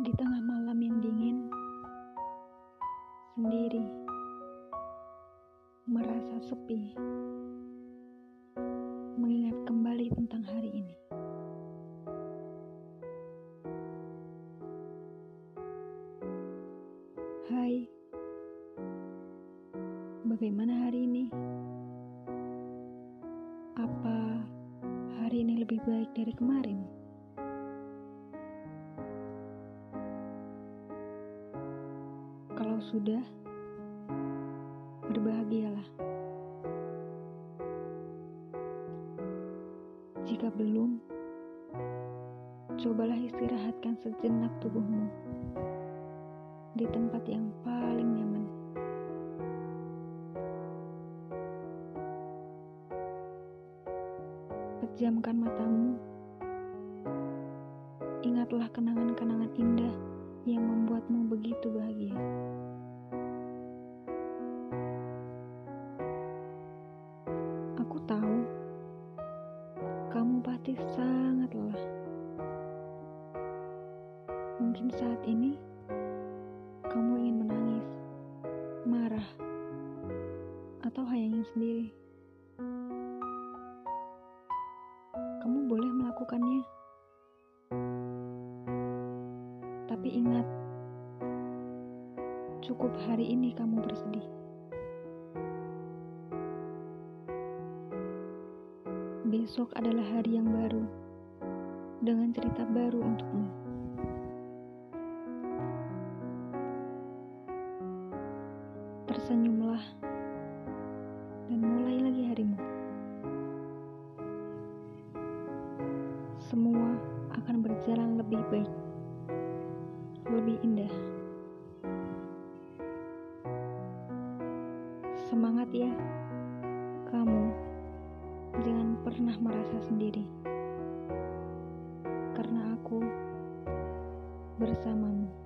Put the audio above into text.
Di tengah malam yang dingin, sendiri, merasa sepi, mengingat kembali tentang hari ini. Hai, bagaimana hari ini? Apa hari ini lebih baik dari kemarin? Kalau sudah, berbahagialah. Jika belum, cobalah istirahatkan sejenak tubuhmu di tempat yang paling nyaman. Pejamkan matamu. Ingatlah kenangan-kenangan indah yang membuatmu begitu bahagia. Aku tahu kamu pasti sangat lelah. Mungkin saat ini kamu ingin menangis, marah, atau hanya ingin sendiri. Kamu boleh melakukannya. Tapi ingat, cukup hari ini kamu bersedih. Besok adalah hari yang baru, dengan cerita baru untukmu. Tersenyumlah, dan mulai lagi harimu. Semua akan berjalan lebih baik, lebih indah. Semangat ya, kamu jangan pernah merasa sendiri, karena aku bersamamu.